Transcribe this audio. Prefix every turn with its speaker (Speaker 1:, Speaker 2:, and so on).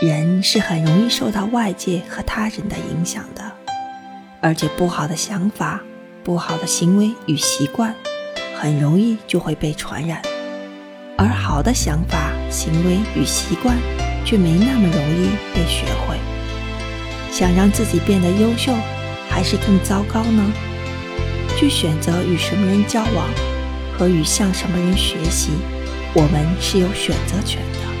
Speaker 1: 人是很容易受到外界和他人的影响的。而且不好的想法不好的行为与习惯很容易就会被传染。而好的想法行为与习惯却没那么容易被学会。想让自己变得优秀还是更糟糕呢？去选择与什么人交往和与向什么人学习我们是有选择权的。